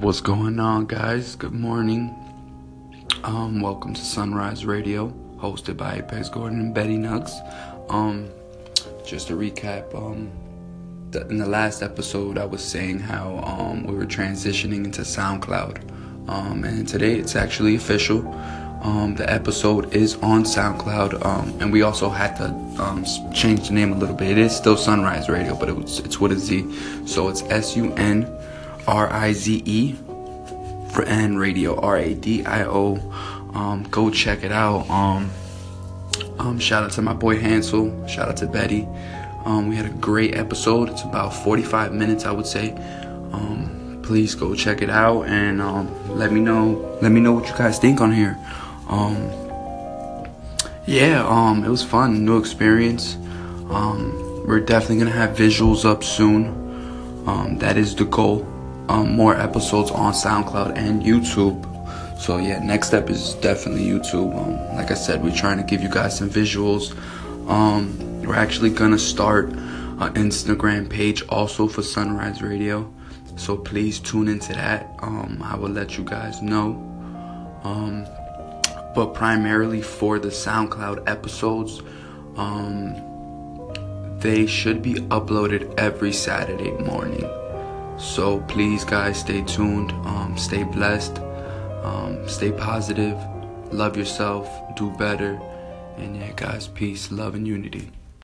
what's going on, guys? Good morning. Um, welcome to Sunrise Radio, hosted by Apex Gordon and Betty Nugs. Um, just to recap, um, the, in the last episode, I was saying how um, we were transitioning into SoundCloud, um, and today it's actually official. Um, the episode is on SoundCloud, um, and we also had to um, change the name a little bit. It is still Sunrise Radio, but it was, it's with a Z, so it's S U N R I Z E for N Radio R A D I O. Um, go check it out. Um, um, shout out to my boy Hansel. Shout out to Betty. Um, we had a great episode. It's about 45 minutes, I would say. Um, please go check it out and um, let me know. Let me know what you guys think on here. Yeah, it was fun, new experience. We're definitely gonna have visuals up soon. That is the goal. Um, more episodes on SoundCloud and YouTube. So yeah, next step is definitely YouTube. Um, like I said, we're trying to give you guys some visuals. Um, we're actually gonna start an Instagram page also for Sunrise Radio. So please tune into that. Um, I will let you guys know. Um, but primarily for the SoundCloud episodes, um, they should be uploaded every Saturday morning. So please, guys, stay tuned. Um, stay blessed. Um, stay positive. Love yourself. Do better. And yeah, guys, peace, love, and unity.